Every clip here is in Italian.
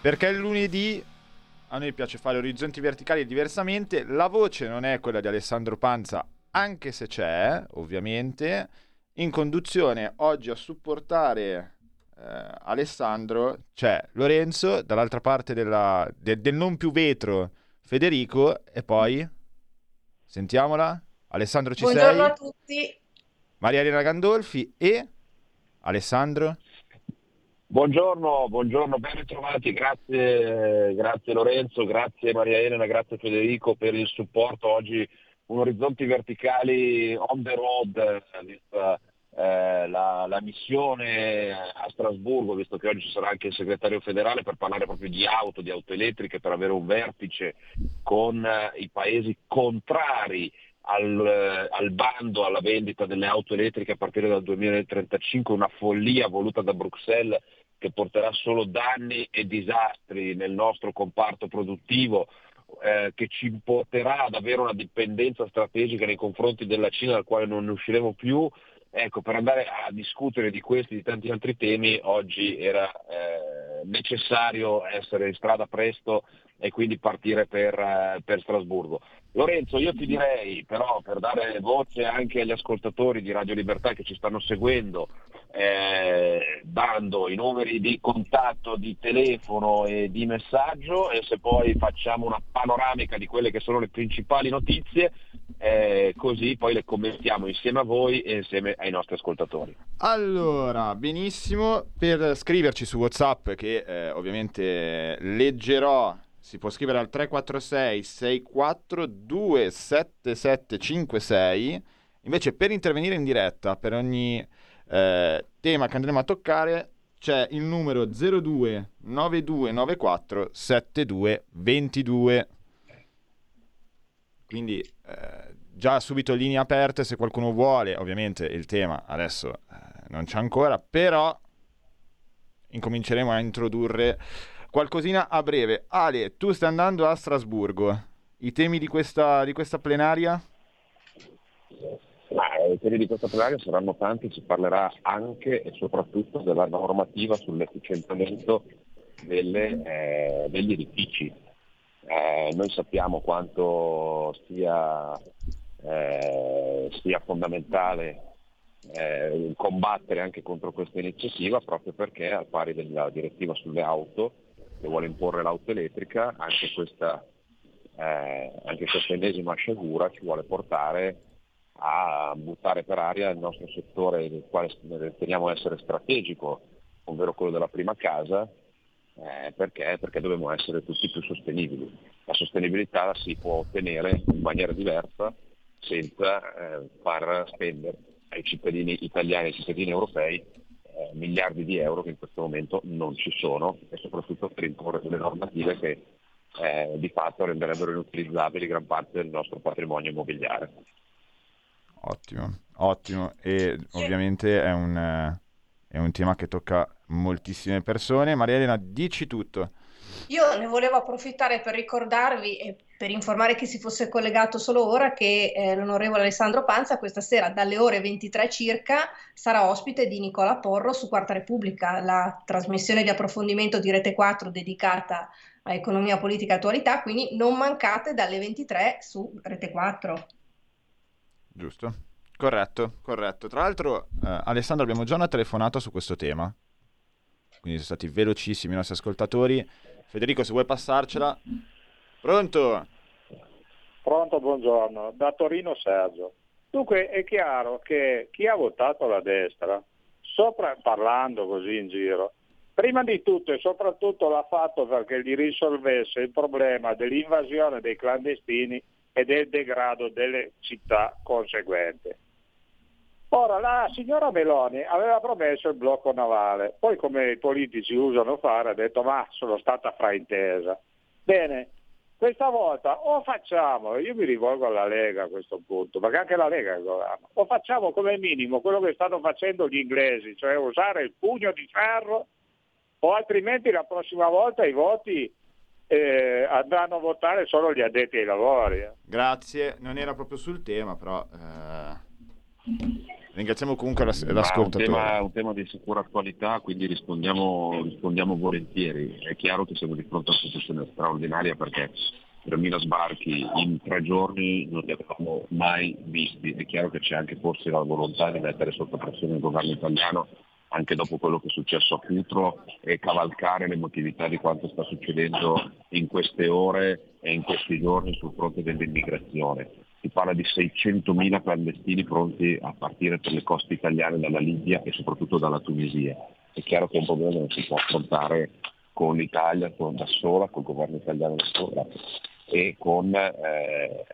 Perché il lunedì a noi piace fare orizzonti verticali diversamente. La voce non è quella di Alessandro Panza, anche se c'è, ovviamente. In conduzione oggi a supportare eh, Alessandro c'è Lorenzo, dall'altra parte della- de- del non più vetro Federico e poi sentiamola. Alessandro ci Buongiorno sei? a tutti. Maria Elena Gandolfi e Alessandro. Buongiorno, buongiorno, ben ritrovati, grazie, grazie Lorenzo, grazie Maria Elena, grazie Federico per il supporto. Oggi un orizzonti verticali on the road, eh, vista eh, la, la missione a Strasburgo, visto che oggi ci sarà anche il segretario federale per parlare proprio di auto, di auto elettriche, per avere un vertice con eh, i paesi contrari al, eh, al bando, alla vendita delle auto elettriche a partire dal 2035, una follia voluta da Bruxelles che porterà solo danni e disastri nel nostro comparto produttivo, eh, che ci porterà ad avere una dipendenza strategica nei confronti della Cina dal quale non ne usciremo più. Ecco, per andare a discutere di questi e di tanti altri temi, oggi era eh, necessario essere in strada presto e quindi partire per, eh, per Strasburgo. Lorenzo, io ti direi però per dare voce anche agli ascoltatori di Radio Libertà che ci stanno seguendo, eh, dando i numeri di contatto, di telefono e di messaggio e se poi facciamo una panoramica di quelle che sono le principali notizie, eh, così poi le commentiamo insieme a voi e insieme ai nostri ascoltatori. Allora, benissimo, per scriverci su WhatsApp che eh, ovviamente leggerò, si può scrivere al 346 64 27756. Invece per intervenire in diretta per ogni eh, tema che andremo a toccare c'è il numero 02 9294 7222. Quindi eh, già subito linee aperte se qualcuno vuole, ovviamente il tema adesso eh, non c'è ancora, però incominceremo a introdurre qualcosina a breve. Ale, tu stai andando a Strasburgo. I temi di questa, di questa plenaria? Ma eh, i temi di questa plenaria saranno tanti, si parlerà anche e soprattutto della normativa sull'efficientamento delle, eh, degli edifici. Eh, noi sappiamo quanto sia, eh, sia fondamentale eh, combattere anche contro questa iniziativa proprio perché al pari della direttiva sulle auto che vuole imporre l'auto elettrica, anche questa, eh, anche questa ennesima sciagura ci vuole portare a buttare per aria il nostro settore del quale riteniamo essere strategico, ovvero quello della prima casa, eh, perché? perché dobbiamo essere tutti più sostenibili. La sostenibilità la si può ottenere in maniera diversa senza eh, far spendere ai cittadini italiani e ai cittadini europei eh, miliardi di euro che in questo momento non ci sono e soprattutto per imporre delle normative che eh, di fatto renderebbero inutilizzabili gran parte del nostro patrimonio immobiliare. Ottimo, ottimo. E ovviamente è un, eh, è un tema che tocca moltissime persone. Maria Elena, dici tutto. Io ne volevo approfittare per ricordarvi e per informare chi si fosse collegato solo ora che eh, l'onorevole Alessandro Panza questa sera dalle ore 23 circa sarà ospite di Nicola Porro su Quarta Repubblica, la trasmissione di approfondimento di Rete 4 dedicata a economia, politica e attualità, quindi non mancate dalle 23 su Rete 4. Giusto? Corretto, corretto. Tra l'altro, eh, Alessandro, abbiamo già una telefonata su questo tema. Quindi sono stati velocissimi i nostri ascoltatori. Federico, se vuoi passarcela. Pronto? Pronto, buongiorno. Da Torino Sergio. Dunque è chiaro che chi ha votato la destra, sopra, parlando così in giro, prima di tutto e soprattutto l'ha fatto perché gli risolvesse il problema dell'invasione dei clandestini e del degrado delle città conseguente. Ora, la signora Meloni aveva promesso il blocco navale, poi come i politici usano fare ha detto ma sono stata fraintesa. Bene, questa volta o facciamo, io mi rivolgo alla Lega a questo punto, perché anche la Lega è il governo, o facciamo come minimo quello che stanno facendo gli inglesi, cioè usare il pugno di ferro, o altrimenti la prossima volta i voti eh, andranno a votare solo gli addetti ai lavori. eh. Grazie, non era proprio sul tema, però eh, ringraziamo comunque l'as- Ma un l'ascoltatore. tema, un tema di sicura attualità, quindi rispondiamo, rispondiamo volentieri. È chiaro che siamo di fronte a una situazione straordinaria perché 3.000 sbarchi in tre giorni non li avevamo mai visti. È chiaro che c'è anche forse la volontà di mettere sotto pressione il governo italiano anche dopo quello che è successo a Cutro e cavalcare l'emotività di quanto sta succedendo in queste ore e in questi giorni sul fronte dell'immigrazione. Si parla di 600.000 clandestini pronti a partire per le coste italiane dalla Libia e soprattutto dalla Tunisia. È chiaro che è un problema che non si può affrontare con l'Italia con- da sola, col governo italiano da sola e con, eh,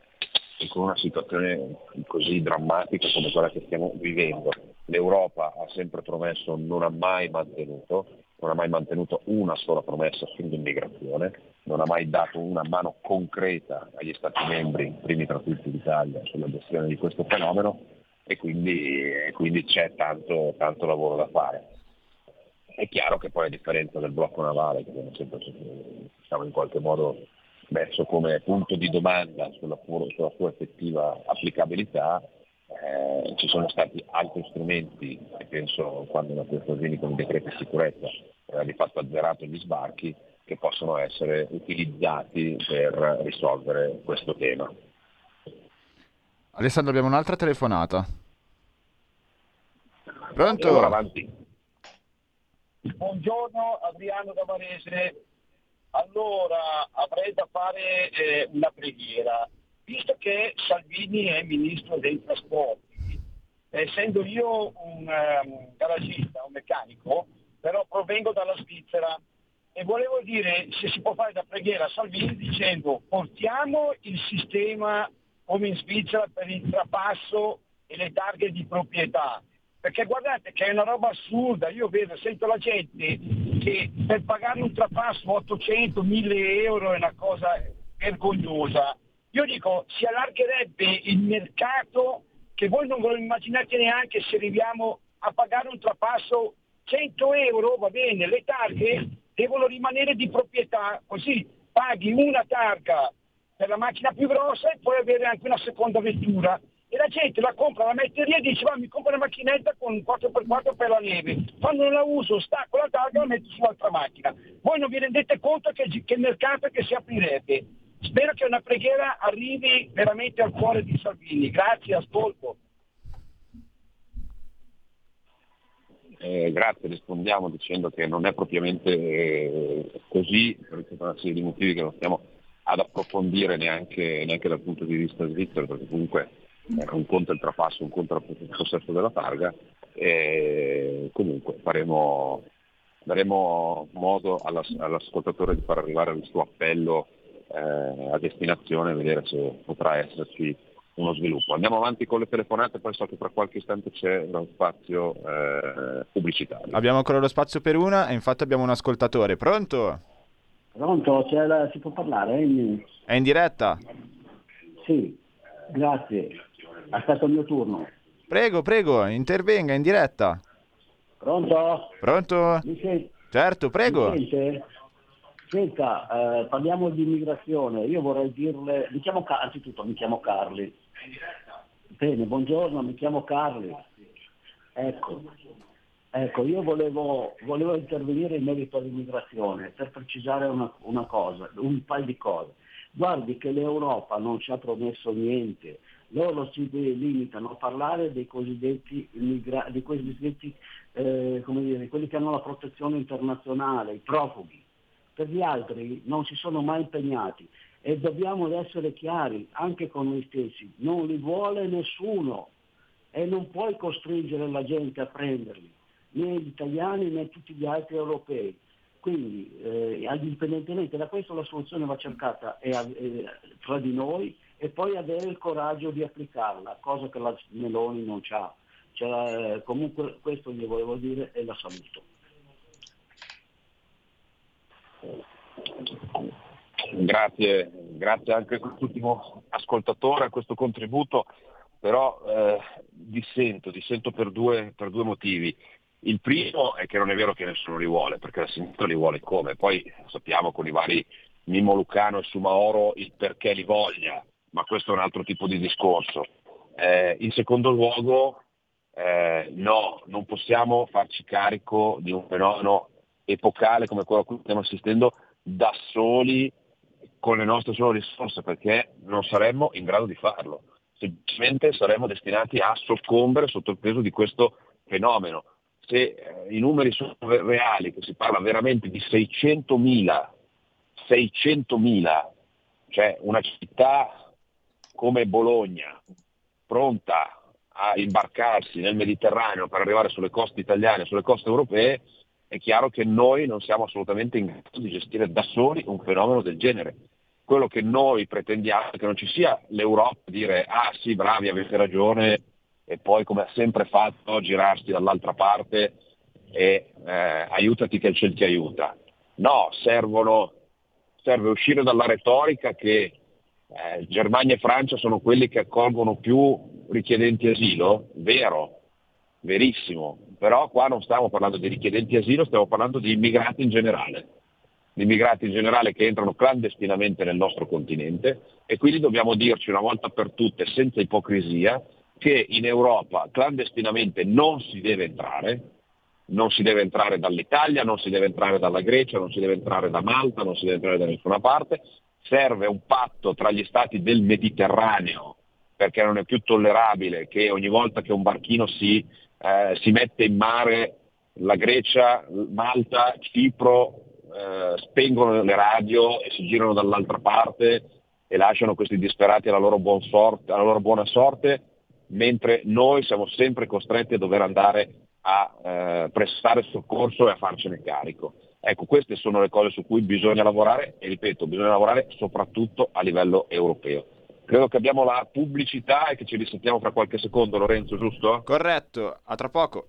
e con una situazione così drammatica come quella che stiamo vivendo. L'Europa ha sempre promesso, non ha mai mantenuto, non ha mai mantenuto una sola promessa sull'immigrazione, non ha mai dato una mano concreta agli Stati membri, primi tra tutti l'Italia, sulla gestione di questo fenomeno e quindi, e quindi c'è tanto, tanto lavoro da fare. È chiaro che poi a differenza del blocco navale, che abbiamo sempre diciamo, in qualche modo messo come punto di domanda sulla, sulla sua effettiva applicabilità, eh, ci sono stati altri strumenti, e penso quando Matteo Salvini con i decreti di sicurezza aveva di fatto azzerato gli sbarchi, che possono essere utilizzati per risolvere questo tema. Alessandro, abbiamo un'altra telefonata. Pronto? Allora avanti. Buongiorno Adriano da Varese. Allora avrei da fare eh, una preghiera. Visto che Salvini è ministro dei trasporti, essendo io un ehm, garagista, un meccanico, però provengo dalla Svizzera e volevo dire se si può fare da preghiera a Salvini dicendo portiamo il sistema come in Svizzera per il trapasso e le targhe di proprietà. Perché guardate che è una roba assurda, io vedo, sento la gente che per pagare un trapasso 800, 1000 euro è una cosa vergognosa. Io dico, si allargherebbe il mercato che voi non ve lo immaginate neanche se arriviamo a pagare un trapasso 100 euro, va bene, le targhe devono rimanere di proprietà, così paghi una targa per la macchina più grossa e puoi avere anche una seconda vettura. E la gente la compra, la mette lì e dice va mi compro una macchinetta con un 4x4 per la neve. Quando non la uso stacco la targa e la metto sull'altra macchina. Voi non vi rendete conto che, che mercato che si aprirebbe. Spero che una preghiera arrivi veramente al cuore di Salvini. Grazie, ascolto. Eh, grazie, rispondiamo dicendo che non è propriamente eh, così, per una serie di motivi che non stiamo ad approfondire neanche, neanche dal punto di vista svizzero, perché comunque eh, un conto è il trapasso, un conto è il possesso della targa, e comunque faremo, daremo modo all'as- all'ascoltatore di far arrivare il suo appello eh, a destinazione vedere se potrà esserci uno sviluppo. Andiamo avanti con le telefonate, poi so che tra qualche istante c'è lo spazio eh, pubblicitario. Abbiamo ancora lo spazio per una e infatti abbiamo un ascoltatore. Pronto? Pronto, c'è la- si può parlare? eh? È in diretta? Sì, grazie. Aspetta il mio turno. Prego, prego, intervenga in diretta. Pronto? Pronto? Mi sente? Certo, prego. Senta, eh, parliamo di immigrazione. Io vorrei dirle, mi chiamo anzitutto mi chiamo Carli. Bene, buongiorno, mi chiamo Carli. Ecco, ecco io volevo, volevo intervenire in merito all'immigrazione per precisare una, una cosa, un paio di cose. Guardi che l'Europa non ci ha promesso niente, loro si limitano a parlare dei cosiddetti, immigra- cosiddetti eh, come dire, quelli che hanno la protezione internazionale, i profughi. Per gli altri non si sono mai impegnati e dobbiamo essere chiari anche con noi stessi, non li vuole nessuno e non puoi costringere la gente a prenderli, né gli italiani né tutti gli altri europei. Quindi, eh, indipendentemente da questo, la soluzione va cercata e- e- tra di noi e poi avere il coraggio di applicarla, cosa che la Meloni non ha. Cioè, comunque questo gli volevo dire e la saluto. Grazie, grazie anche a quest'ultimo ascoltatore, a questo contributo, però eh, dissento, dissento per due, per due motivi. Il primo è che non è vero che nessuno li vuole, perché la sinistra li vuole come, poi sappiamo con i vari Mimmo Lucano e Sumaoro il perché li voglia, ma questo è un altro tipo di discorso. Eh, in secondo luogo, eh, no, non possiamo farci carico di un fenomeno epocale come quello a cui stiamo assistendo da soli con le nostre sole risorse perché non saremmo in grado di farlo. Semplicemente saremmo destinati a soccombere sotto il peso di questo fenomeno. Se eh, i numeri sono reali, che si parla veramente di 600.000, 600.000, cioè una città come Bologna, pronta a imbarcarsi nel Mediterraneo per arrivare sulle coste italiane, sulle coste europee, è chiaro che noi non siamo assolutamente in grado di gestire da soli un fenomeno del genere. Quello che noi pretendiamo è che non ci sia l'Europa a dire ah sì bravi avete ragione e poi come ha sempre fatto girarsi dall'altra parte e eh, aiutati che il cielo ti aiuta. No, servono, serve uscire dalla retorica che eh, Germania e Francia sono quelli che accolgono più richiedenti asilo, vero, verissimo, però qua non stiamo parlando di richiedenti asilo, stiamo parlando di immigrati in generale, di immigrati in generale che entrano clandestinamente nel nostro continente. E quindi dobbiamo dirci una volta per tutte, senza ipocrisia, che in Europa clandestinamente non si deve entrare, non si deve entrare dall'Italia, non si deve entrare dalla Grecia, non si deve entrare da Malta, non si deve entrare da nessuna parte, serve un patto tra gli stati del Mediterraneo perché non è più tollerabile che ogni volta che un barchino si, eh, si mette in mare la Grecia, Malta, Cipro eh, spengono le radio e si girano dall'altra parte e lasciano questi disperati alla loro, buon sorte, alla loro buona sorte, mentre noi siamo sempre costretti a dover andare a eh, prestare soccorso e a farcene carico. Ecco, queste sono le cose su cui bisogna lavorare e ripeto, bisogna lavorare soprattutto a livello europeo. Credo che abbiamo la pubblicità e che ci risentiamo fra qualche secondo, Lorenzo, giusto? Corretto, a tra poco.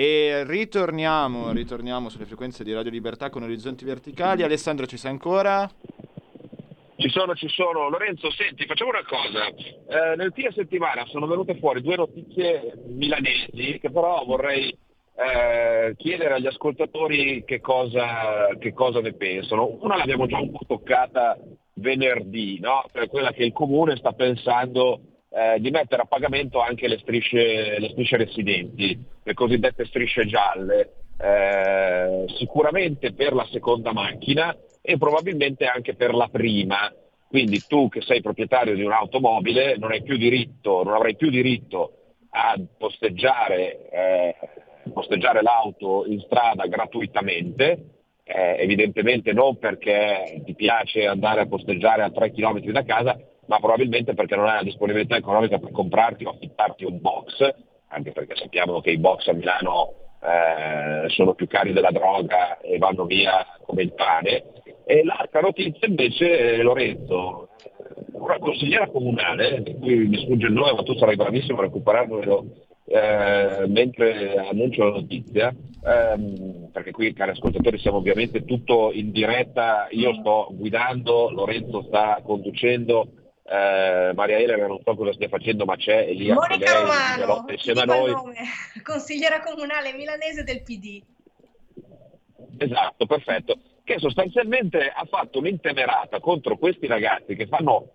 E ritorniamo, ritorniamo sulle frequenze di Radio Libertà con Orizzonti Verticali. Alessandro, ci sei ancora? Ci sono, ci sono. Lorenzo, senti, facciamo una cosa. Eh, fine settimana sono venute fuori due notizie milanesi che però vorrei eh, chiedere agli ascoltatori che cosa, che cosa ne pensano. Una l'abbiamo già un po' toccata venerdì, no? Quella che il comune sta pensando eh, di mettere a pagamento anche le strisce, le strisce residenti, le cosiddette strisce gialle. Eh, sicuramente per la seconda macchina, e probabilmente anche per la prima. Quindi tu che sei proprietario di un'automobile non, hai più diritto, non avrai più diritto a posteggiare, eh, posteggiare l'auto in strada gratuitamente, eh, evidentemente non perché ti piace andare a posteggiare a 3 km da casa, ma probabilmente perché non hai la disponibilità economica per comprarti o affittarti un box, anche perché sappiamo che i box a Milano eh, sono più cari della droga e vanno via come il pane. E l'altra notizia invece, eh, Lorenzo, una consigliera comunale, di cui mi sfugge il nome, ma tu sarai bravissimo a recuperarmelo eh, mentre annuncio la notizia, ehm, perché qui cari ascoltatori siamo ovviamente tutto in diretta, io sto guidando, Lorenzo sta conducendo, eh, Maria Elena non so cosa stia facendo ma c'è e lì Monica lei Romano, insieme a noi. nome, consigliera comunale milanese del PD. Esatto, perfetto. Che sostanzialmente ha fatto un'intemerata contro questi ragazzi che fanno,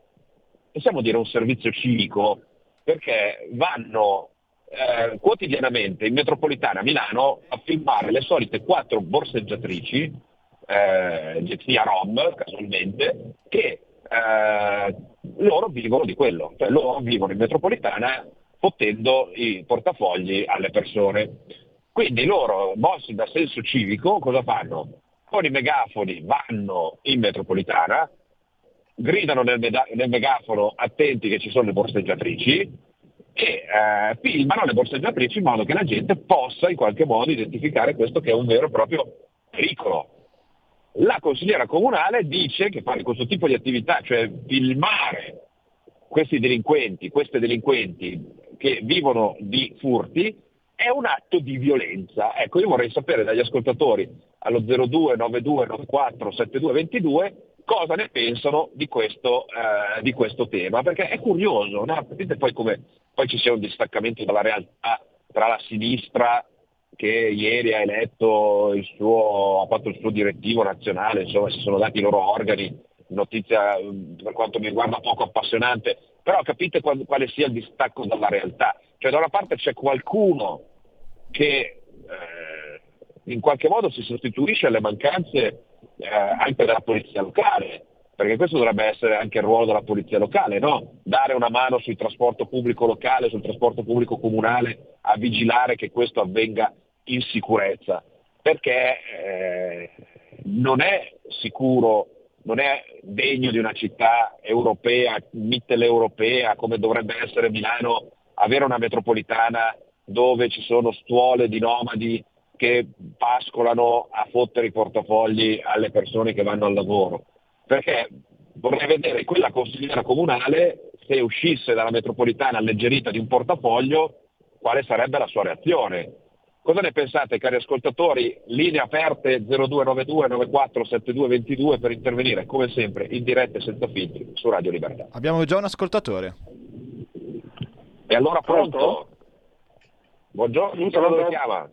possiamo dire, un servizio civico, perché vanno eh, quotidianamente in metropolitana a Milano a filmare le solite quattro borseggiatrici, eh, Gezia Rom casualmente, che eh, loro vivono di quello, cioè loro vivono in metropolitana fottendo i portafogli alle persone. Quindi loro, mossi da senso civico, cosa fanno? Con i megafoni vanno in metropolitana, gridano nel, meda- nel megafono attenti che ci sono le borseggiatrici e eh, filmano le borseggiatrici in modo che la gente possa in qualche modo identificare questo che è un vero e proprio pericolo. La consigliera comunale dice che fare questo tipo di attività, cioè filmare questi delinquenti, queste delinquenti che vivono di furti, è un atto di violenza. Ecco, io vorrei sapere dagli ascoltatori allo 02 92 94 7222 cosa ne pensano di questo, eh, di questo tema, perché è curioso, no? Capite poi come poi ci sia un distaccamento dalla realtà tra la sinistra che ieri ha eletto il suo, ha fatto il suo direttivo nazionale, insomma si sono dati i loro organi, notizia eh, per quanto mi riguarda poco appassionante, però capite qual- quale sia il distacco dalla realtà. Cioè da una parte c'è qualcuno che eh, in qualche modo si sostituisce alle mancanze eh, anche della polizia locale, perché questo dovrebbe essere anche il ruolo della polizia locale, no? dare una mano sul trasporto pubblico locale, sul trasporto pubblico comunale, a vigilare che questo avvenga in sicurezza, perché eh, non è sicuro, non è degno di una città europea, mitteleuropea, come dovrebbe essere Milano, avere una metropolitana dove ci sono stuole di nomadi che pascolano a fottere i portafogli alle persone che vanno al lavoro. Perché vorrei vedere quella consigliera comunale, se uscisse dalla metropolitana alleggerita di un portafoglio, quale sarebbe la sua reazione. Cosa ne pensate cari ascoltatori? Linee aperte 0292 94 7222 per intervenire come sempre in diretta e senza filtri su Radio Libertà. Abbiamo già un ascoltatore. E allora pronto? Pronto? Buongiorno, pronto? chiama?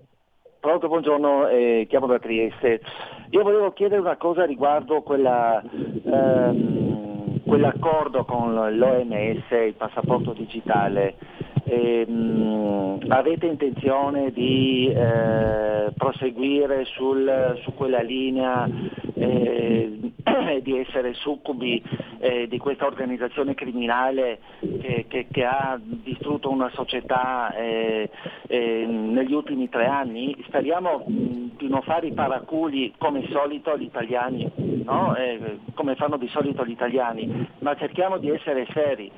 Pronto, buongiorno, eh, chiamo da Trieste. Io volevo chiedere una cosa riguardo quella, ehm, quell'accordo con l'OMS, il passaporto digitale. Ehm, avete intenzione di eh, proseguire sul- su quella linea eh, di essere succubi eh, di questa organizzazione criminale che, che- che ha distrutto una società eh, eh, negli ultimi tre anni? Speriamo di non fare i paraculi come solito gli italiani, no? Eh, come fanno di solito gli italiani, ma cerchiamo di essere seri.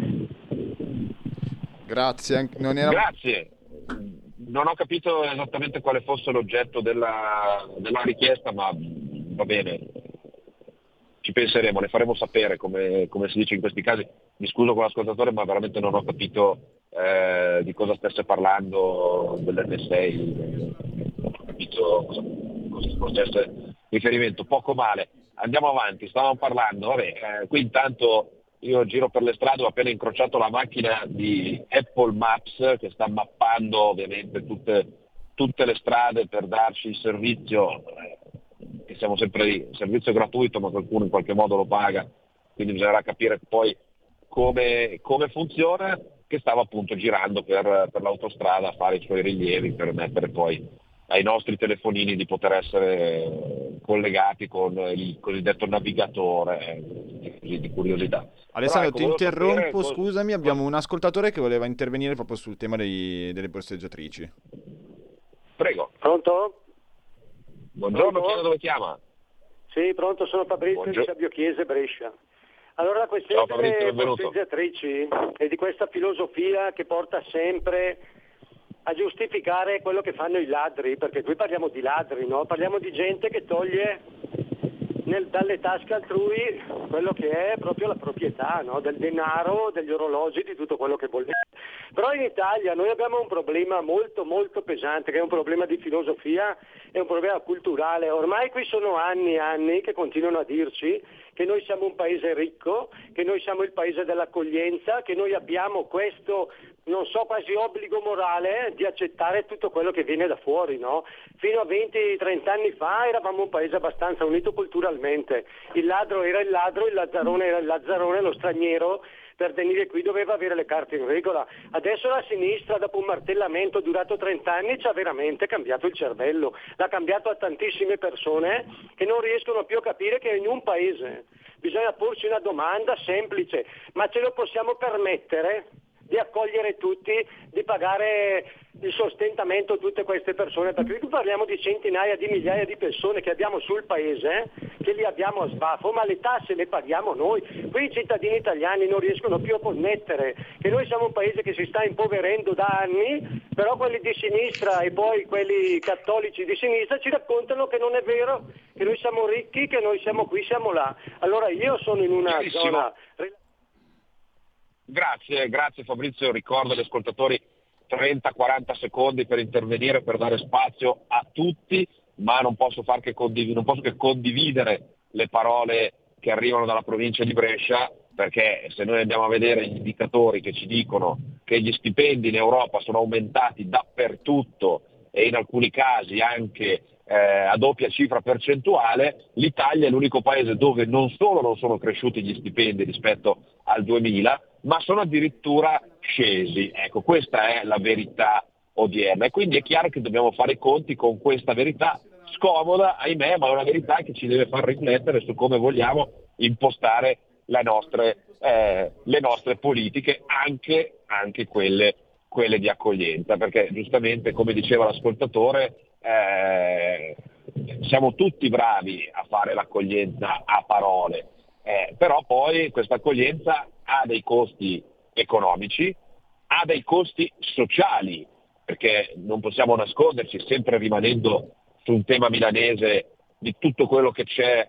Grazie. Non era... Grazie. Non ho capito esattamente quale fosse l'oggetto della, della richiesta, ma va bene. Ci penseremo, le faremo sapere come, come si dice in questi casi. Mi scuso con l'ascoltatore, ma veramente non ho capito eh, di cosa stesse parlando dell'N6. Non ho capito cosa, cosa facesse riferimento. Poco male. Andiamo avanti, stavamo parlando. Vabbè, eh, qui intanto io giro per le strade, ho appena incrociato la macchina di Apple Maps che sta mappando ovviamente tutte, tutte le strade per darci il servizio, eh, che siamo sempre lì, servizio gratuito ma qualcuno in qualche modo lo paga, quindi bisognerà capire poi come, come funziona, che stava appunto girando per, per l'autostrada a fare i suoi rilievi per mettere poi ai nostri telefonini di poter essere collegati con il cosiddetto navigatore, eh, di curiosità. Alessandro, ecco, ti sapere interrompo, cosa- scusami, abbiamo un ascoltatore che voleva intervenire proprio sul tema dei- delle borseggiatrici. Prego. Pronto? Buongiorno, Pronto? chiedo dove chiama? Sì, pronto, sono Fabrizio Buongiorno. di Sabbio Chiese, Brescia. Allora la questione Ciao, Fabrizio, delle borseggiatrici e di questa filosofia che porta sempre a giustificare quello che fanno i ladri, perché qui parliamo di ladri, no? Parliamo di gente che toglie nel- dalle tasche altrui quello che è proprio la proprietà, no? Del denaro, degli orologi, di tutto quello che volete. Però in Italia noi abbiamo un problema molto molto pesante, che è un problema di filosofia e un problema culturale. Ormai qui sono anni e anni che continuano a dirci che noi siamo un paese ricco, che noi siamo il paese dell'accoglienza, che noi abbiamo questo, non so, quasi obbligo morale di accettare tutto quello che viene da fuori, no? Fino a 20-30 anni fa eravamo un paese abbastanza unito culturalmente. Il ladro era il ladro, il lazzarone era il lazzarone, lo straniero per venire qui doveva avere le carte in regola. Adesso la sinistra, dopo un martellamento durato 30 anni, ci ha veramente cambiato il cervello. L'ha cambiato a tantissime persone che non riescono più a capire che in un paese bisogna porsi una domanda semplice, ma ce lo possiamo permettere? Di accogliere tutti, di pagare il sostentamento a tutte queste persone, perché qui parliamo di centinaia di migliaia di persone che abbiamo sul paese, che li abbiamo a sbafo, ma le tasse le paghiamo noi. Qui i cittadini italiani non riescono più a connettere che noi siamo un paese che si sta impoverendo da anni, però quelli di sinistra e poi quelli cattolici di sinistra ci raccontano che non è vero, che noi siamo ricchi, che noi siamo qui, siamo là. Allora io sono in una Benissimo. zona Grazie, grazie Fabrizio, ricordo agli ascoltatori 30-40 secondi per intervenire, per dare spazio a tutti, ma non posso, che, condiv- non posso che condividere le parole che arrivano dalla provincia di Brescia, perché se noi andiamo a vedere gli indicatori che ci dicono che gli stipendi in Europa sono aumentati dappertutto e in alcuni casi anche eh, a doppia cifra percentuale, l'Italia è l'unico paese dove non solo non sono cresciuti gli stipendi rispetto al 2000, ma sono addirittura scesi. Ecco, questa è la verità odierna. E quindi è chiaro che dobbiamo fare i conti con questa verità scomoda, ahimè, ma è una verità che ci deve far riflettere su come vogliamo impostare le nostre, eh, le nostre politiche, anche, anche quelle, quelle di accoglienza, perché giustamente, come diceva l'ascoltatore, eh, siamo tutti bravi a fare l'accoglienza a parole, eh, però poi questa accoglienza ha dei costi economici, ha dei costi sociali, perché non possiamo nasconderci, sempre rimanendo su un tema milanese, di tutto quello che c'è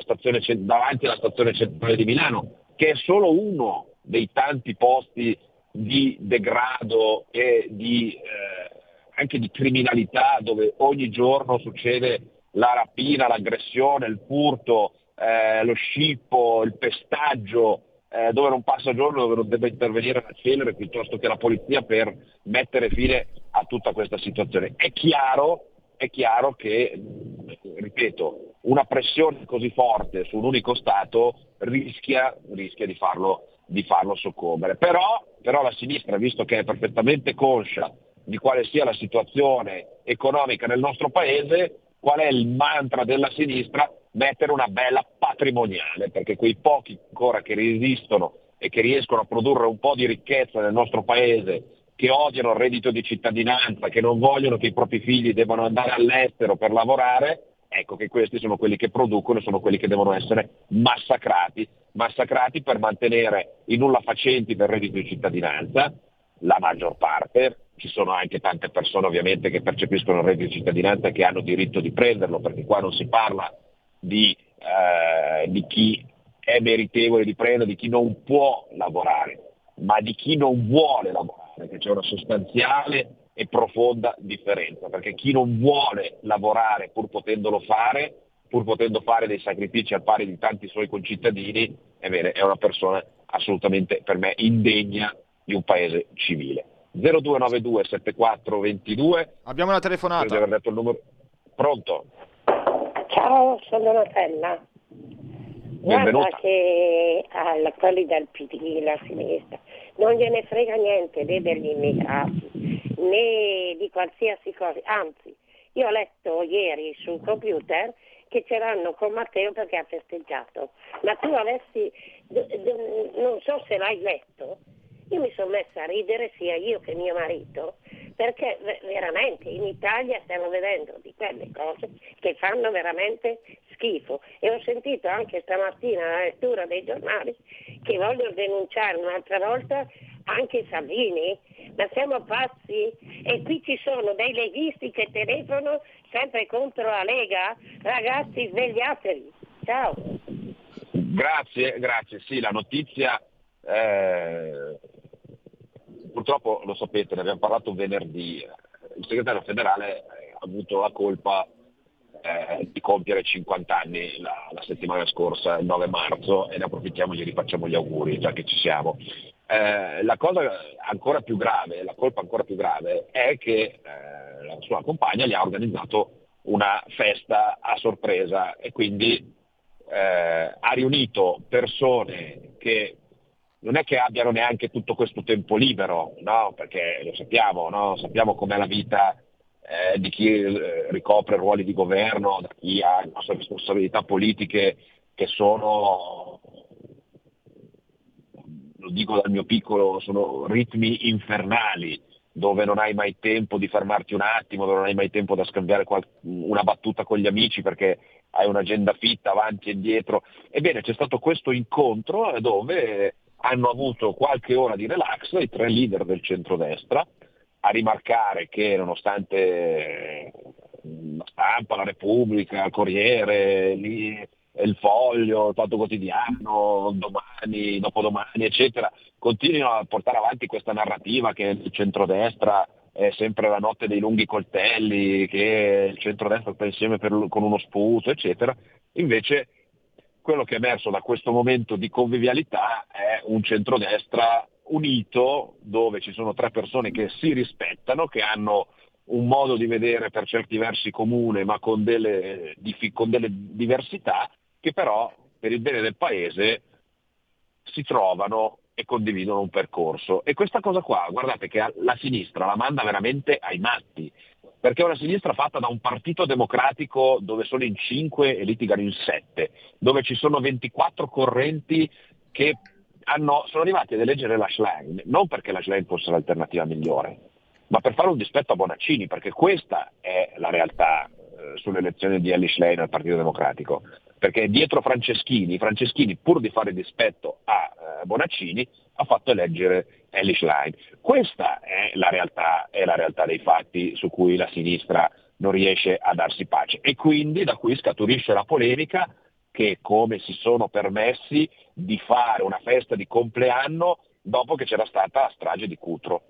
stazione, davanti alla stazione centrale di Milano, che è solo uno dei tanti posti di degrado e di, eh, anche di criminalità dove ogni giorno succede la rapina, l'aggressione, il furto, eh, lo scippo, il pestaggio, eh, dove non passa giorno dove non debba intervenire la celere piuttosto che la polizia per mettere fine a tutta questa situazione. È chiaro, è chiaro che, ripeto, una pressione così forte su un unico Stato rischia, rischia di, farlo, di farlo soccombere. Però, però la sinistra, visto che è perfettamente conscia di quale sia la situazione economica nel nostro paese, qual è il mantra della sinistra? Mettere una bella patrimoniale, perché quei pochi ancora che resistono e che riescono a produrre un po' di ricchezza nel nostro paese, che odiano il reddito di cittadinanza, che non vogliono che i propri figli debbano andare all'estero per lavorare, ecco che questi sono quelli che producono e sono quelli che devono essere massacrati, massacrati per mantenere i nulla facenti del reddito di cittadinanza, la maggior parte, ci sono anche tante persone ovviamente che percepiscono il reddito di cittadinanza e che hanno diritto di prenderlo, perché qua non si parla di, eh, di chi è meritevole di prendere, di chi non può lavorare, ma di chi non vuole lavorare, che c'è una sostanziale e profonda differenza, perché chi non vuole lavorare pur potendolo fare, pur potendo fare dei sacrifici al pari di tanti suoi concittadini, ebbene, è una persona assolutamente per me indegna di un paese civile. 0292 7422 Abbiamo una telefonata. Pronto? Ciao, sono Donatella. Guarda che a quelli del PD, la sinistra, non gliene frega niente né degli immigrati né di qualsiasi cosa, anzi Io ho letto ieri sul computer che ce l'hanno con Matteo perché ha festeggiato. Ma tu avessi, d- d- non so se l'hai letto, io mi sono messa a ridere sia io che mio marito, perché ve- veramente in Italia stiamo vedendo di quelle cose che fanno veramente schifo. E ho sentito anche stamattina la lettura dei giornali che vogliono denunciare un'altra volta anche Salvini. Ma siamo pazzi? E qui ci sono dei leghisti che telefonano sempre contro la Lega. Ragazzi, svegliatevi. Ciao. Grazie, grazie. Sì, la notizia, eh, purtroppo lo sapete, ne abbiamo parlato venerdì, il segretario federale ha avuto la colpa eh, di compiere 50 anni la, la settimana scorsa, il 9 marzo, e ne approfittiamo e gli rifacciamo gli auguri, già che ci siamo. Eh, la cosa ancora più grave, la colpa ancora più grave, è che eh, la sua compagna gli ha organizzato una festa a sorpresa e quindi eh, ha riunito persone che non è che abbiano neanche tutto questo tempo libero, no? perché lo sappiamo, no? sappiamo com'è la vita eh, di chi eh, ricopre ruoli di governo, da chi ha responsabilità politiche che sono, lo dico dal mio piccolo, sono ritmi infernali, dove non hai mai tempo di fermarti un attimo, dove non hai mai tempo da scambiare qual- una battuta con gli amici perché hai un'agenda fitta avanti e indietro. Ebbene, c'è stato questo incontro dove hanno avuto qualche ora di relax i tre leader del centrodestra, a rimarcare che nonostante eh, la stampa, la Repubblica, il Corriere, lì, il Foglio, il Fatto Quotidiano, domani, dopodomani, eccetera, continuino a portare avanti questa narrativa che il centrodestra è sempre la notte dei lunghi coltelli, che il centrodestra sta insieme per- con uno sputo, eccetera. Invece quello che è emerso da questo momento di convivialità è un centrodestra unito dove ci sono tre persone che si rispettano, che hanno un modo di vedere per certi versi comune ma con delle, con delle diversità che però per il bene del paese si trovano e condividono un percorso. E questa cosa qua, guardate che la sinistra la manda veramente ai matti, perché è una sinistra fatta da un partito democratico dove sono in 5 e litigano in 7, dove ci sono 24 correnti che hanno- sono arrivati ad eleggere la Schlein, non perché la Schlein fosse l'alternativa migliore, ma per fare un dispetto a Bonaccini, perché questa è la realtà eh, sulle elezioni di Ellie Schlein al Partito Democratico. Perché dietro Franceschini, Franceschini pur di fare dispetto a eh, Bonaccini, ha fatto eleggere Ellie Schlein. Questa è la, realtà, è la realtà dei fatti su cui la sinistra non riesce a darsi pace. E quindi da qui scaturisce la polemica che come si sono permessi di fare una festa di compleanno dopo che c'era stata la strage di Cutro.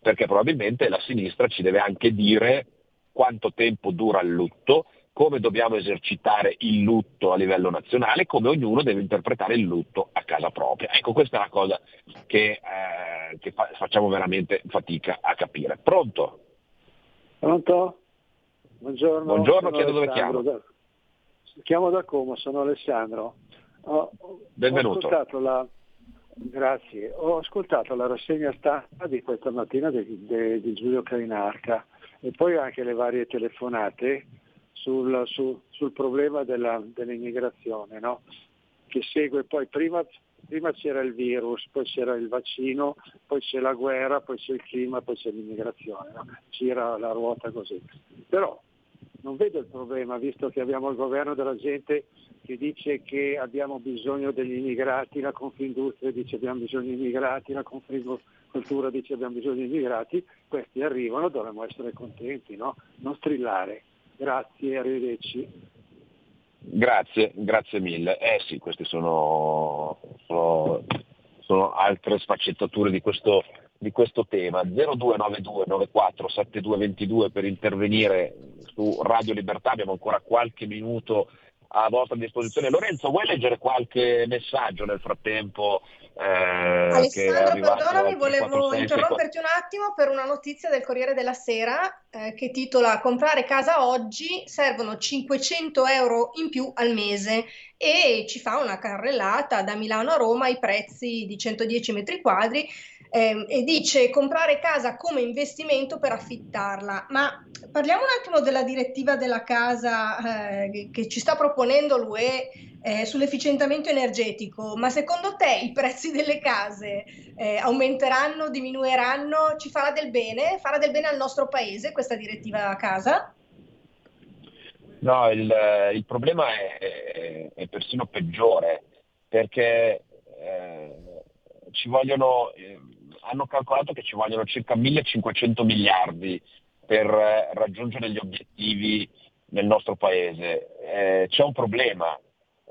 Perché probabilmente la sinistra ci deve anche dire quanto tempo dura il lutto, come dobbiamo esercitare il lutto a livello nazionale, come ognuno deve interpretare il lutto a casa propria. Ecco, questa è una cosa che, eh, che fa- facciamo veramente fatica a capire. Pronto? Pronto? Buongiorno. Buongiorno, chiedo dove chiamo. da- Chiamo da Como, sono Alessandro. Ho, Benvenuto. Ho ascoltato la, grazie, ho ascoltato la rassegna stampa di questa mattina di, di- di Giulio Cainarca e poi anche le varie telefonate sul, su- sul problema della- dell'immigrazione, no? che segue poi prima, prima c'era il virus, poi c'era il vaccino, poi c'è la guerra, poi c'è il clima, poi c'è l'immigrazione, no? gira la ruota così. Però non vedo il problema, visto che abbiamo il governo della gente che dice che abbiamo bisogno degli immigrati, la Confindustria dice abbiamo bisogno di immigrati, la Confagricoltura dice abbiamo bisogno di immigrati, questi arrivano, dovremmo essere contenti, no? non strillare. Grazie, arrivederci. Grazie, grazie mille. Eh sì, queste sono, sono, sono altre sfaccettature di questo, di questo tema. 0292 94 7222 per intervenire su Radio Libertà, abbiamo ancora qualche minuto a vostra disposizione. Lorenzo, vuoi leggere qualche messaggio nel frattempo? eh, Alessandro, perdonami, volevo 346? interromperti un attimo per una notizia del Corriere della Sera eh, che titola Comprare casa oggi servono 500 euro in più al mese e ci fa una carrellata da Milano a Roma i prezzi di 110 metri quadri ehm, e dice comprare casa come investimento per affittarla. Ma parliamo un attimo della direttiva della casa eh, che- ci sta proponendo l'UE eh, sull'efficientamento energetico. Ma secondo te i prezzi delle case eh, aumenteranno, diminuiranno? Ci farà del bene? Farà del bene al nostro paese questa direttiva casa? No, il, il problema è, è- è persino peggiore perché eh, ci vogliono, eh, hanno calcolato che ci vogliono circa 1500 miliardi per eh, raggiungere gli obiettivi nel nostro paese. Eh, c'è un problema,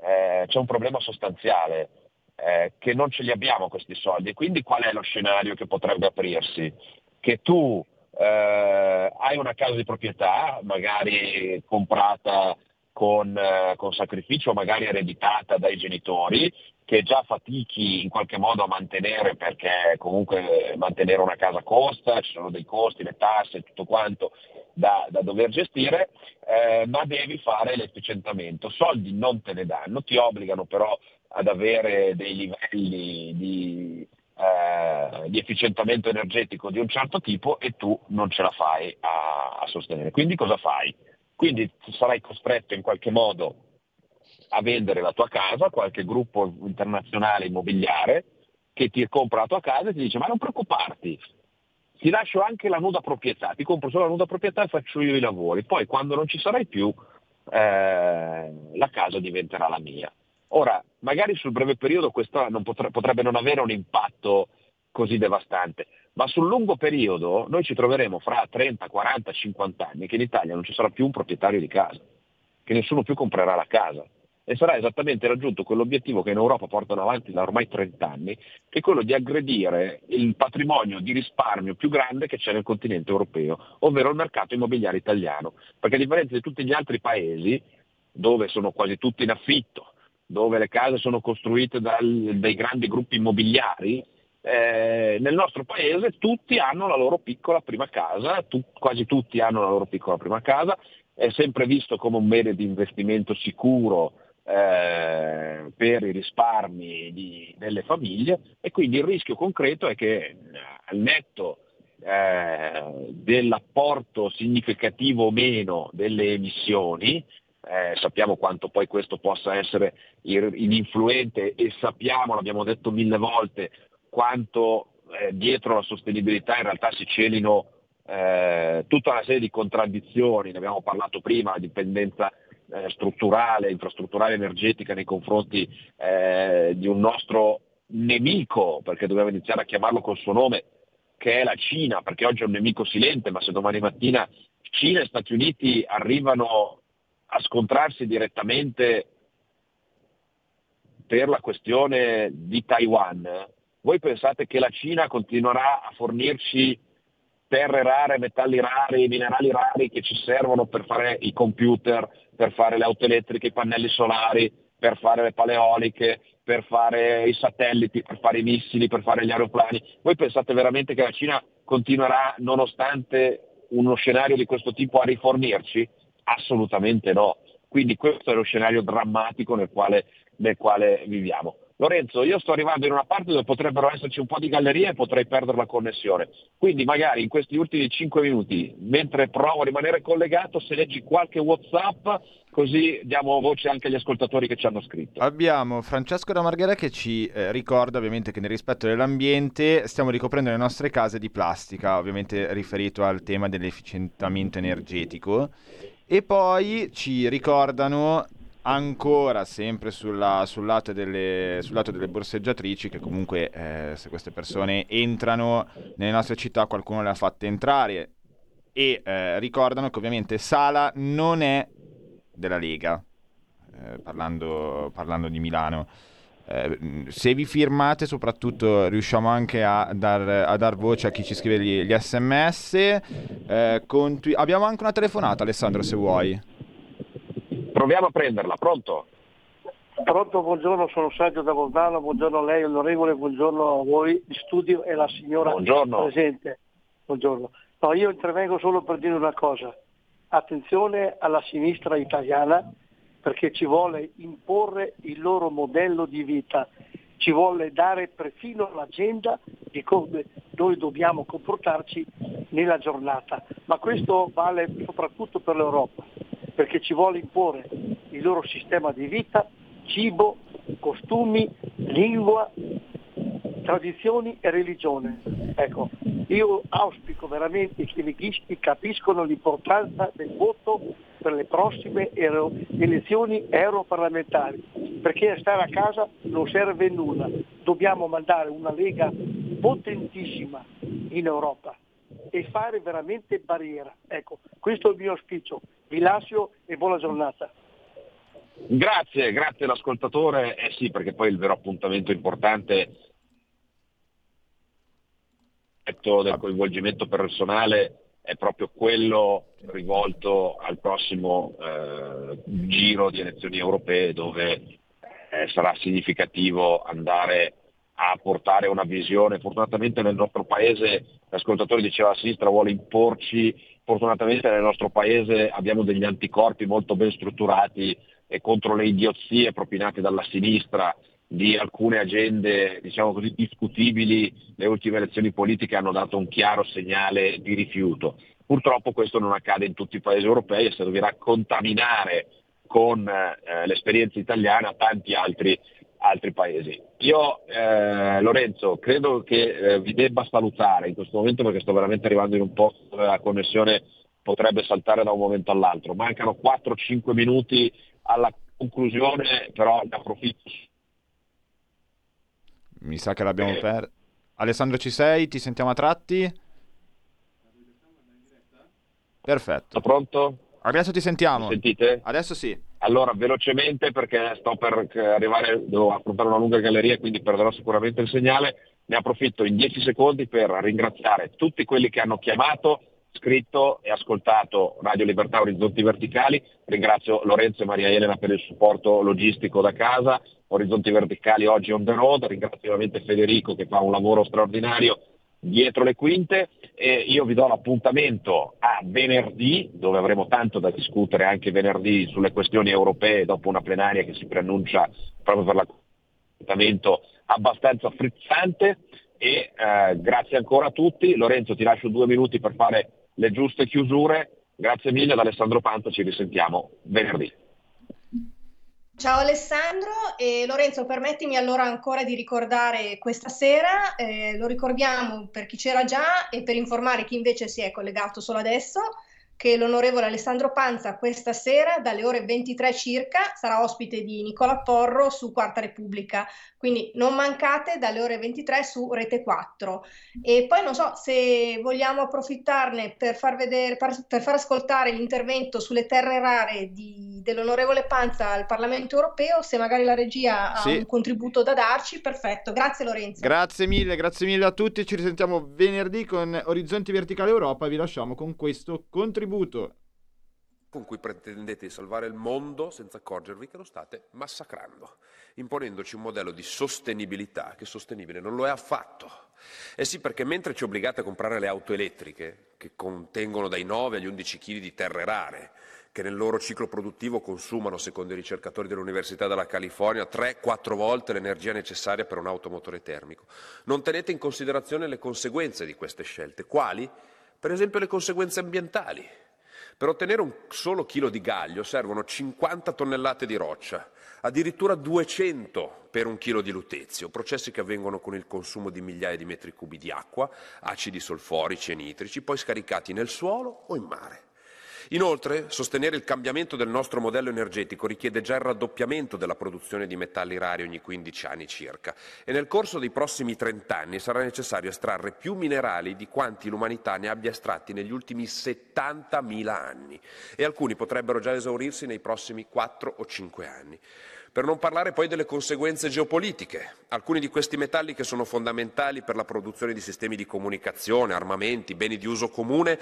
eh, c'è un problema sostanziale, eh, che non ce li abbiamo questi soldi. Quindi qual è lo scenario che potrebbe aprirsi? Che tu eh, hai una casa di proprietà, magari comprata con, eh, con sacrificio, magari ereditata dai genitori, che già fatichi in qualche modo a mantenere perché comunque mantenere una casa costa, ci sono dei costi, le tasse, tutto quanto da, da dover gestire, eh, ma devi fare l'efficientamento. Soldi non te ne danno, ti obbligano però ad avere dei livelli di, eh, di efficientamento energetico di un certo tipo e tu non ce la fai a, a sostenere. Quindi cosa fai? Quindi sarai costretto in qualche modo a vendere la tua casa, qualche gruppo internazionale immobiliare che ti compra la tua casa e ti dice ma non preoccuparti, ti lascio anche la nuda proprietà, ti compro solo la nuda proprietà e faccio io i lavori, poi quando non ci sarai più eh, la casa diventerà la mia. Ora, magari sul breve periodo questo non potre- potrebbe non avere un impatto così devastante, ma sul lungo periodo noi ci troveremo fra 30, 40, 50 anni che in Italia non ci sarà più un proprietario di casa, che nessuno più comprerà la casa e sarà esattamente raggiunto quell'obiettivo che in Europa portano avanti da ormai 30 anni, che è quello di aggredire il patrimonio di risparmio più grande che c'è nel continente europeo, ovvero il mercato immobiliare italiano, perché a differenza di tutti gli altri paesi, dove sono quasi tutti in affitto, dove le case sono costruite dal- dai grandi gruppi immobiliari, eh, nel nostro paese tutti hanno la loro piccola prima casa, tu- quasi tutti hanno la loro piccola prima casa, è sempre visto come un bene di investimento sicuro eh, per i risparmi di- delle famiglie e quindi il rischio concreto è che eh, al netto eh, dell'apporto significativo o meno delle emissioni, eh, sappiamo quanto poi questo possa essere ininfluente e sappiamo, l'abbiamo detto mille volte, quanto eh, dietro la sostenibilità in realtà si celino eh, tutta una serie di contraddizioni, ne abbiamo parlato prima, la dipendenza eh, strutturale, infrastrutturale energetica nei confronti eh, di un nostro nemico, perché dobbiamo iniziare a chiamarlo col suo nome, che è la Cina, perché oggi è un nemico silente, ma se domani mattina Cina e Stati Uniti arrivano a scontrarsi direttamente per la questione di Taiwan, voi pensate che la Cina continuerà a fornirci terre rare, metalli rari, minerali rari che ci servono per fare i computer, per fare le auto elettriche, i pannelli solari, per fare le paleoliche, per fare i satelliti, per fare i missili, per fare gli aeroplani. Voi pensate veramente che la Cina continuerà, nonostante uno scenario di questo tipo, a rifornirci? Assolutamente no. Quindi questo è lo scenario drammatico nel quale, nel quale viviamo. Lorenzo, io sto arrivando in una parte dove potrebbero esserci un po' di gallerie e potrei perdere la connessione. Quindi magari in questi ultimi 5 minuti, mentre provo a rimanere collegato, se leggi qualche Whatsapp, così diamo voce anche agli ascoltatori che ci hanno scritto. Abbiamo Francesco da Marghera che ci eh, ricorda ovviamente che nel rispetto dell'ambiente stiamo ricoprendo le nostre case di plastica, ovviamente riferito al tema dell'efficientamento energetico. E poi ci ricordano ancora sempre sulla- sul, lato delle, sul lato delle borseggiatrici che comunque eh, se queste persone entrano nelle nostre città qualcuno le ha fatte entrare e eh, ricordano che ovviamente Sala non è della Lega, eh, parlando, parlando di Milano. Eh, se vi firmate, soprattutto riusciamo anche a dar, a dar voce a chi ci scrive gli, gli sms. eh, twi- abbiamo anche una telefonata, Alessandro, se vuoi. Proviamo a prenderla, pronto? Pronto, buongiorno, sono Sergio da Bolzano, buongiorno a lei onorevole, buongiorno a voi di studio e alla signora Buongiorno. presente. Buongiorno. No, io intervengo solo per dire una cosa. Attenzione alla sinistra italiana perché ci vuole imporre il loro modello di vita ci vuole dare perfino l'agenda di come noi dobbiamo comportarci nella giornata, ma questo vale soprattutto per l'Europa, perché ci vuole imporre il loro sistema di vita, cibo, costumi, lingua, tradizioni e religione. Ecco, io auspico veramente che i leghisti capiscono l'importanza del voto per le prossime ero- elezioni europarlamentari, perché stare a casa non serve nulla. Dobbiamo mandare una Lega potentissima in Europa e fare veramente barriera. Ecco, questo è il mio auspicio. Vi lascio e buona giornata. Grazie, grazie all'ascoltatore. Eh sì, perché poi il vero appuntamento importante del coinvolgimento personale è proprio quello rivolto al prossimo eh, giro di elezioni europee dove eh, sarà significativo andare a portare una visione. Fortunatamente nel nostro paese, l'ascoltatore diceva a sinistra vuole imporci, fortunatamente nel nostro paese abbiamo degli anticorpi molto ben strutturati e contro le idiozie propinate dalla sinistra di alcune agende diciamo così discutibili, le ultime elezioni politiche hanno dato un chiaro segnale di rifiuto. Purtroppo questo non accade in tutti i paesi europei e servirà a contaminare con eh, l'esperienza italiana tanti altri, altri paesi. Io Eh, Lorenzo credo che eh, vi debba salutare in questo momento perché sto veramente arrivando in un posto dove la connessione potrebbe saltare da un momento all'altro. Mancano 4-5 minuti alla conclusione, però ne approfitto Mi sa che l'abbiamo per... Alessandro ci sei? Ti sentiamo a tratti? Perfetto. Pronto? Adesso ti sentiamo. Mi sentite? Adesso sì. Allora, velocemente perché sto per arrivare, devo affrontare una lunga galleria, quindi perderò sicuramente il segnale. Ne approfitto in 10 secondi per ringraziare tutti quelli che hanno chiamato, scritto e ascoltato Radio Libertà Orizzonti Verticali. Ringrazio Lorenzo e Maria Elena per il supporto logistico da casa. Orizzonti Verticali oggi on the road. Ringrazio ovviamente Federico che fa un lavoro straordinario dietro le quinte e io vi do l'appuntamento a venerdì dove avremo tanto da discutere anche venerdì sulle questioni europee dopo una plenaria che si preannuncia proprio per l'appuntamento abbastanza frizzante e eh, grazie ancora a tutti. Lorenzo ti lascio due minuti per fare le giuste chiusure. Grazie mille ad Alessandro Panza, ci risentiamo venerdì. Ciao Alessandro e Lorenzo, permettimi allora ancora di ricordare questa sera, eh, lo ricordiamo per chi c'era già e per informare chi invece si è collegato solo adesso, che l'onorevole Alessandro Panza questa sera dalle ore 23 circa sarà ospite di Nicola Porro su Quarta Repubblica, quindi non mancate dalle ore 23 su Rete 4. E poi non so se vogliamo approfittarne per far vedere, per, far ascoltare l'intervento sulle terre rare di- dell'onorevole Panza al Parlamento europeo, se magari la regia ha Sì. un contributo da darci, perfetto. Grazie Lorenzo. Grazie mille, grazie mille a tutti. Ci risentiamo venerdì con Orizzonti Verticali Europa vi lasciamo con questo contributo. Con cui pretendete di salvare il mondo senza accorgervi che lo state massacrando, imponendoci un modello di sostenibilità che sostenibile non lo è affatto. Eh sì, perché mentre ci obbligate a comprare le auto elettriche, che contengono dai 9 agli 11 kg di terre rare, che nel loro ciclo produttivo consumano, secondo i ricercatori dell'Università della California, 3-4 volte l'energia necessaria per un automotore termico, non tenete in considerazione le conseguenze di queste scelte. Quali? Per esempio le conseguenze ambientali. Per ottenere un solo chilo di gaglio servono 50 tonnellate di roccia, addirittura 200 per un chilo di lutezio, processi che avvengono con il consumo di migliaia di metri cubi di acqua, acidi solforici e nitrici, poi scaricati nel suolo o in mare. Inoltre, sostenere il cambiamento del nostro modello energetico richiede già il raddoppiamento della produzione di metalli rari ogni 15 anni circa e nel corso dei prossimi 30 anni sarà necessario estrarre più minerali di quanti l'umanità ne abbia estratti negli ultimi 70.000 anni e alcuni potrebbero già esaurirsi nei prossimi 4 o 5 anni. Per non parlare poi delle conseguenze geopolitiche. Alcuni di questi metalli che sono fondamentali per la produzione di sistemi di comunicazione, armamenti, beni di uso comune,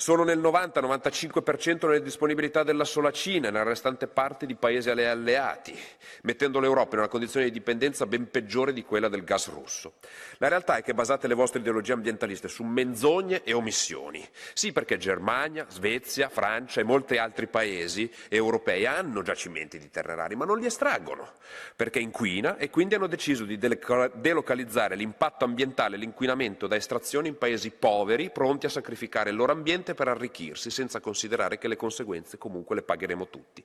Solo nel 90-95% nelle disponibilità della sola Cina e nella restante parte di paesi alle- alleati, mettendo l'Europa in una condizione di dipendenza ben peggiore di quella del gas russo. La realtà è che basate le vostre ideologie ambientaliste su menzogne e omissioni. Sì, perché Germania, Svezia, Francia e molti altri paesi europei hanno giacimenti di terre rari, ma non li estraggono, perché inquina e quindi hanno deciso di delocalizzare l'impatto ambientale e l'inquinamento da estrazioni in paesi poveri, pronti a sacrificare il loro ambiente per arricchirsi, senza considerare che le conseguenze comunque le pagheremo tutti.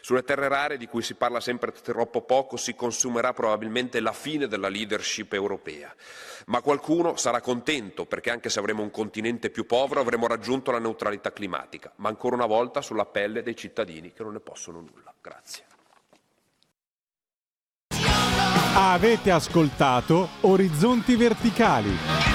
Sulle terre rare, di cui si parla sempre troppo poco, si consumerà probabilmente la fine della leadership europea. Ma qualcuno sarà contento perché anche se avremo un continente più povero avremo raggiunto la neutralità climatica, ma ancora una volta sulla pelle dei cittadini che non ne possono nulla. Grazie. Avete ascoltato Orizzonti Verticali.